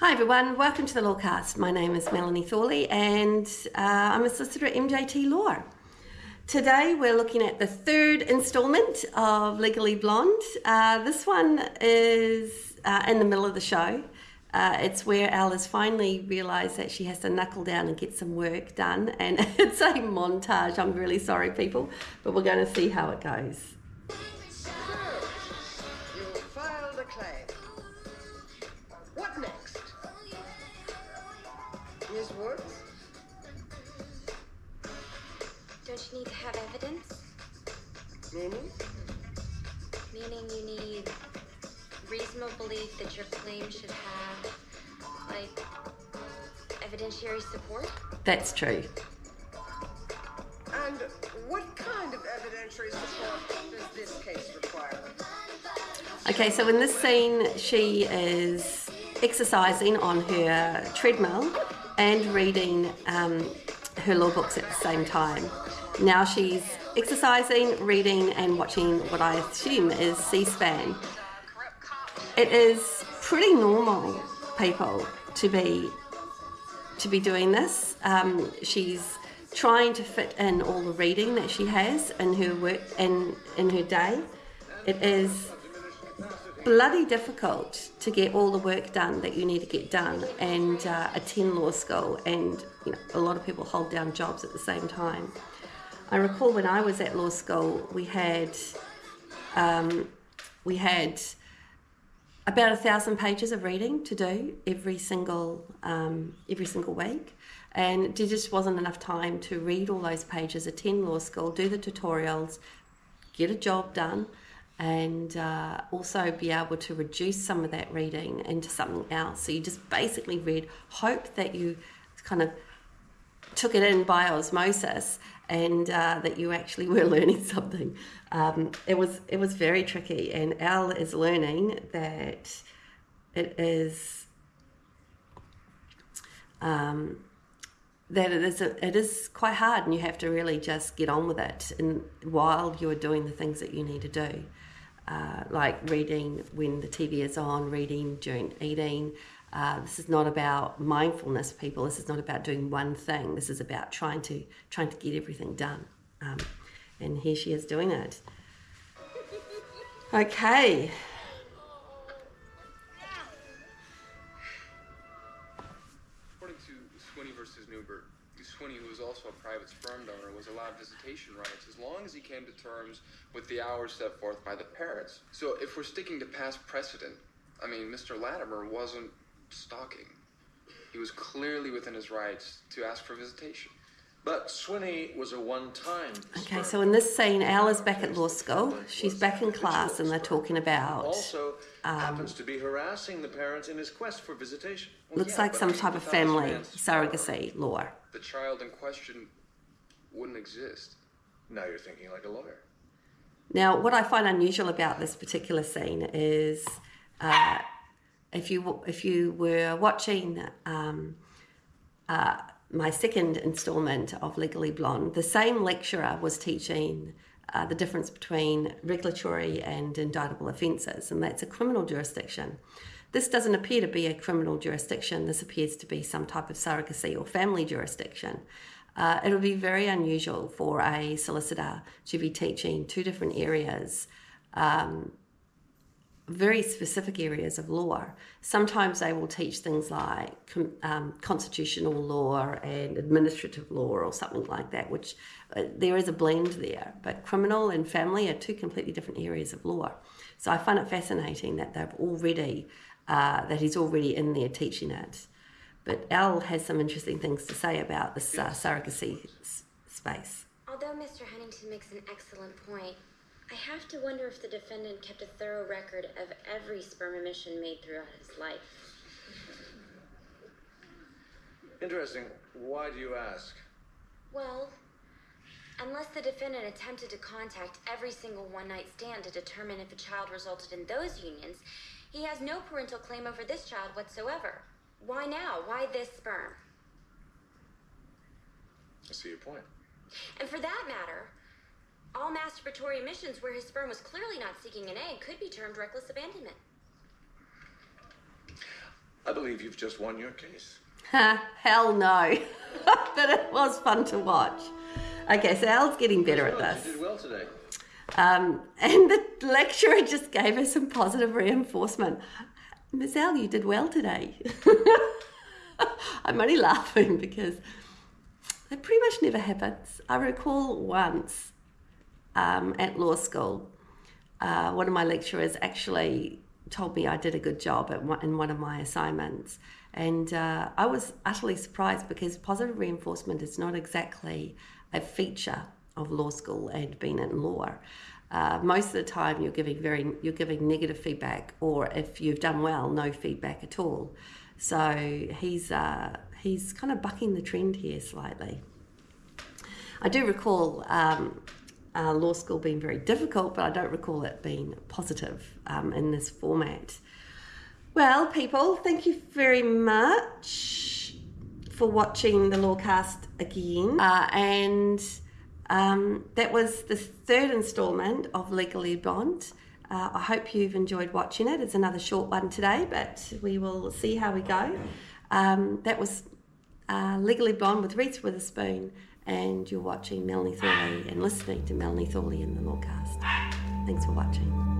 Hi everyone, welcome to the Lawcast. My name is Melanie Thorley and uh, I'm a solicitor at MJT Law. Today we're looking at the third instalment of Legally Blonde. Uh, this one is uh, in the middle of the show. Uh, it's where has finally realised that she has to knuckle down and get some work done, and it's a montage. I'm really sorry, people, but we're going to see how it goes. You filed a claim. Ms. Woods? Don't you need to have evidence? Meaning? Meaning you need reasonable belief that your claim should have, like, evidentiary support? That's true. And what kind of evidentiary support does this case require? Okay, so in this scene, she is exercising on her treadmill and reading um, her law books at the same time. Now she's exercising, reading, and watching what I assume is C SPAN. It is pretty normal, people, to be to be doing this. Um, she's trying to fit in all the reading that she has in her work in in her day. It is bloody difficult to get all the work done that you need to get done and uh, attend law school and you know, a lot of people hold down jobs at the same time. I recall when i was at law school we had um, we had about a thousand pages of reading to do every single um, every single week. And there just wasn't enough time to read all those pages attend law school do the tutorials get a job done and uh, also be able to reduce some of that reading into something else. So you just basically read, hope that you kind of took it in by osmosis and uh, that you actually were learning something. Um, it was it was very tricky, and Elle is learning that it is. Um, that it is a, it is quite hard, and you have to really just get on with it, and while you are doing the things that you need to do uh, like reading when the TV is on, reading during eating. Uh, this is not about mindfulness, people. This is not about doing one thing. This is about trying to trying to get everything done. Um, and here she is doing it. Okay. According to Swinney versus Newbert, Who was also a private sperm donor, was allowed visitation rights as long as he came to terms with the hours set forth by the parents. So if we're sticking to past precedent, I mean, Mr. Latimer wasn't stalking. He was clearly within his rights to ask for visitation. But Swinney was a one-time. Okay, so in this scene, Elle is back at law school. She's back in class and they're talking about. Also, um, happens to be harassing the parents in his quest for visitation. Looks yeah, like some type of family surrogacy law. The child in question wouldn't exist. Now you're thinking like a lawyer. Now, what I find unusual about this particular scene is uh, if you if you were watching um, uh, my second instalment of Legally Blonde, the same lecturer was teaching uh, the difference between regulatory and indictable offences, and that's a criminal jurisdiction. This doesn't appear to be a criminal jurisdiction. This appears to be some type of surrogacy or family jurisdiction. Uh, it would be very unusual for a solicitor to be teaching two different areas, um, very specific areas of law. Sometimes they will teach things like um, constitutional law and administrative law or something like that, which uh, there is a blend there. But criminal and family are two completely different areas of law. So I find it fascinating that they've already, uh, that he's already in there teaching it. But Elle has some interesting things to say about this uh, surrogacy s- space. Although Mr. Huntington makes an excellent point, I have to wonder if the defendant kept a thorough record of every sperm emission made throughout his life. Interesting. Why do you ask? Well, unless the defendant attempted to contact every single one night stand to determine if a child resulted in those unions, he has no parental claim over this child whatsoever. Why now? Why this sperm? I see your point. And for that matter, all masturbatory emissions where his sperm was clearly not seeking an egg could be termed reckless abandonment. I believe you've just won your case. Hell no. but it was fun to watch. Okay, so Elle's getting better at this. You did well today. Um, and the lecturer just gave her some positive reinforcement. Miss Elle, you did well today. I'm only laughing because it pretty much never happens. I recall once um, at law school, uh, one of my lecturers actually told me I did a good job one, in one of my assignments. And uh, I was utterly surprised because positive reinforcement is not exactly a feature of law school and being in law. Uh, most of the time, you're giving very you're giving negative feedback, or if you've done well, no feedback at all. So he's uh, he's kind of bucking the trend here slightly. I do recall um, uh, law school being very difficult, but I don't recall it being positive um, in this format. Well, people, thank you very much for watching the Lawcast again. Uh, and um, that was the third instalment of Legally Blonde. Uh, I hope you've enjoyed watching it. It's another short one today, but we will see how we go. Um, that was uh, Legally Blonde with Reese Witherspoon, and you're watching Melanie Thorley and listening to Melanie Thorley in the Lawcast. Thanks for watching.